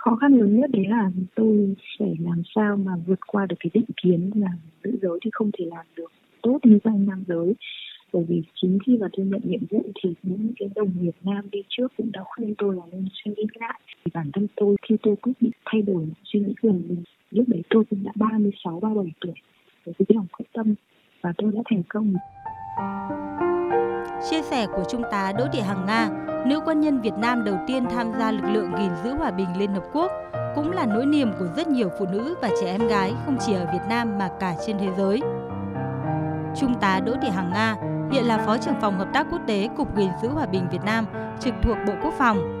khó khăn lớn nhất đấy là tôi phải làm sao mà vượt qua được cái định kiến là nữ giới thì không thể làm được tốt như danh nam giới. Bởi vì chính khi mà tôi nhận nhiệm vụ thì những cái đồng nghiệp nam đi trước cũng đã khuyên tôi là nên suy nghĩ lại. Thì bản thân tôi khi tôi quyết định thay đổi suy nghĩ của mình lúc đấy tôi cũng đã 36, 37 tuổi. Với cái lòng quyết tâm và tôi đã thành công. Chia sẻ của Trung tá Đỗ Thị Hằng Nga, nữ quân nhân Việt Nam đầu tiên tham gia lực lượng gìn giữ hòa bình Liên Hợp Quốc, cũng là nỗi niềm của rất nhiều phụ nữ và trẻ em gái không chỉ ở Việt Nam mà cả trên thế giới. Trung tá Đỗ Thị Hằng Nga hiện là Phó trưởng phòng Hợp tác Quốc tế Cục gìn giữ hòa bình Việt Nam, trực thuộc Bộ Quốc phòng.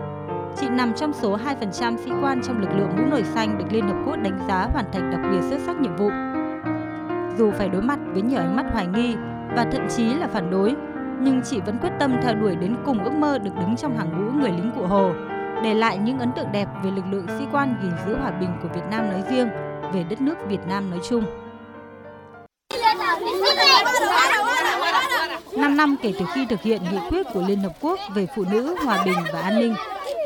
Chị nằm trong số 2% sĩ quan trong lực lượng mũ nổi xanh được Liên Hợp Quốc đánh giá hoàn thành đặc biệt xuất sắc nhiệm vụ. Dù phải đối mặt với nhiều ánh mắt hoài nghi và thậm chí là phản đối, nhưng chị vẫn quyết tâm theo đuổi đến cùng ước mơ được đứng trong hàng ngũ người lính cụ Hồ, để lại những ấn tượng đẹp về lực lượng sĩ quan gìn giữ hòa bình của Việt Nam nói riêng, về đất nước Việt Nam nói chung. 5 năm kể từ khi thực hiện nghị quyết của Liên Hợp Quốc về phụ nữ, hòa bình và an ninh,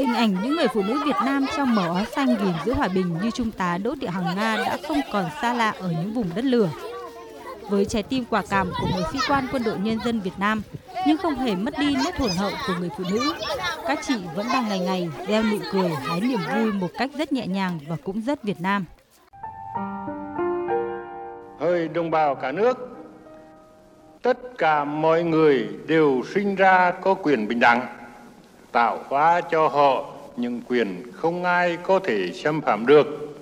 hình ảnh những người phụ nữ Việt Nam trong màu áo xanh gìn giữ hòa bình như Trung tá Đỗ Thị Hằng Nga đã không còn xa lạ ở những vùng đất lửa. Với trái tim quả cảm của người sĩ quan quân đội nhân dân Việt Nam, nhưng không hề mất đi nét hồn hậu của người phụ nữ, các chị vẫn đang ngày ngày đeo nụ cười hái niềm vui một cách rất nhẹ nhàng và cũng rất Việt Nam. Hỡi đồng bào cả nước, tất cả mọi người đều sinh ra có quyền bình đẳng tạo hóa cho họ những quyền không ai có thể xâm phạm được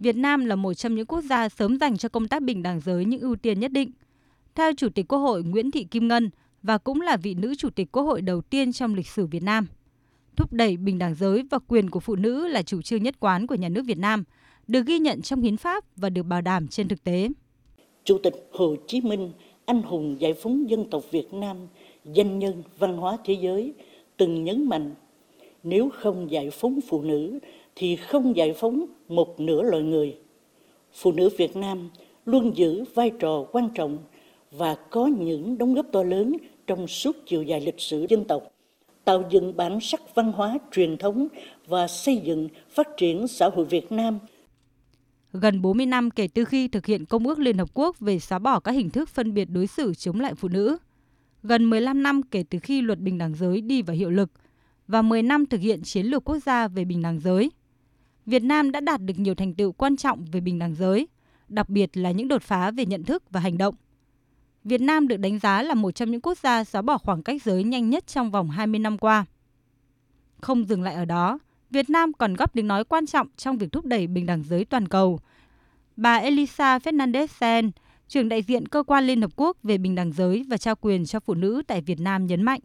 Việt Nam là một trong những quốc gia sớm dành cho công tác bình đẳng giới những ưu tiên nhất định. Theo Chủ tịch Quốc hội Nguyễn Thị Kim Ngân và cũng là vị nữ Chủ tịch Quốc hội đầu tiên trong lịch sử Việt Nam. Thúc đẩy bình đẳng giới và quyền của phụ nữ là chủ trương nhất quán của nhà nước Việt Nam, được ghi nhận trong hiến pháp và được bảo đảm trên thực tế. Chủ tịch Hồ Chí Minh anh hùng giải phóng dân tộc Việt Nam, danh nhân văn hóa thế giới, từng nhấn mạnh nếu không giải phóng phụ nữ thì không giải phóng một nửa loài người. Phụ nữ Việt Nam luôn giữ vai trò quan trọng và có những đóng góp to lớn trong suốt chiều dài lịch sử dân tộc, tạo dựng bản sắc văn hóa truyền thống và xây dựng phát triển xã hội Việt Nam – gần 40 năm kể từ khi thực hiện Công ước Liên Hợp Quốc về xóa bỏ các hình thức phân biệt đối xử chống lại phụ nữ, gần 15 năm kể từ khi luật bình đẳng giới đi vào hiệu lực và 10 năm thực hiện chiến lược quốc gia về bình đẳng giới. Việt Nam đã đạt được nhiều thành tựu quan trọng về bình đẳng giới, đặc biệt là những đột phá về nhận thức và hành động. Việt Nam được đánh giá là một trong những quốc gia xóa bỏ khoảng cách giới nhanh nhất trong vòng 20 năm qua. Không dừng lại ở đó, Việt Nam còn góp tiếng nói quan trọng trong việc thúc đẩy bình đẳng giới toàn cầu. Bà Elisa Fernandez Sen, trưởng đại diện cơ quan Liên Hợp Quốc về bình đẳng giới và trao quyền cho phụ nữ tại Việt Nam nhấn mạnh.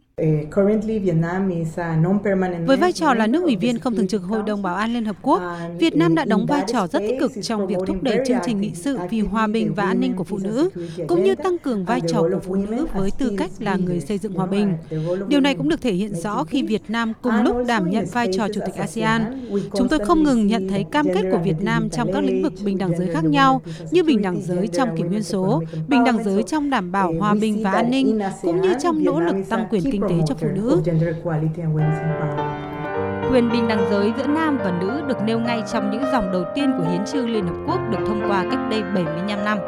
Với vai trò là nước ủy viên không thường trực Hội đồng Bảo an Liên Hợp Quốc, Việt Nam đã đóng vai trò rất tích cực trong việc thúc đẩy chương trình nghị sự vì hòa bình và an ninh của phụ nữ, cũng như tăng cường vai trò của phụ nữ với tư cách là người xây dựng hòa bình. Điều này cũng được thể hiện rõ khi Việt Nam cùng lúc đảm nhận vai trò Chủ tịch ASEAN. Chúng tôi không ngừng nhận thấy cam kết của Việt Nam trong các lĩnh vực bình đẳng giới khác nhau, như bình đẳng giới trong kỷ nguyên số, bình đẳng giới trong đảm bảo hòa bình và an ninh, cũng như trong nỗ lực tăng quyền kinh tế cho phụ nữ. Quyền bình đẳng giới giữa nam và nữ được nêu ngay trong những dòng đầu tiên của Hiến trương Liên Hợp Quốc được thông qua cách đây 75 năm.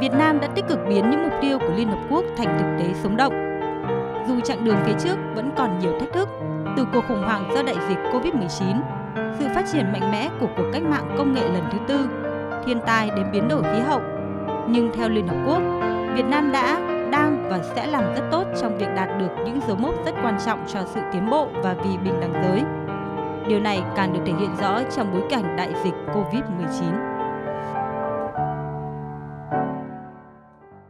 Việt Nam đã tích cực biến những mục tiêu của Liên Hợp Quốc thành thực tế sống động. Dù chặng đường phía trước vẫn còn nhiều thách thức, từ cuộc khủng hoảng do đại dịch Covid-19, sự phát triển mạnh mẽ của cuộc cách mạng công nghệ lần thứ tư, thiên tai đến biến đổi khí hậu. Nhưng theo Liên Hợp Quốc, Việt Nam đã, đang và sẽ làm rất tốt trong việc đạt được những dấu mốc rất quan trọng cho sự tiến bộ và vì bình đẳng giới. Điều này càng được thể hiện rõ trong bối cảnh đại dịch COVID-19.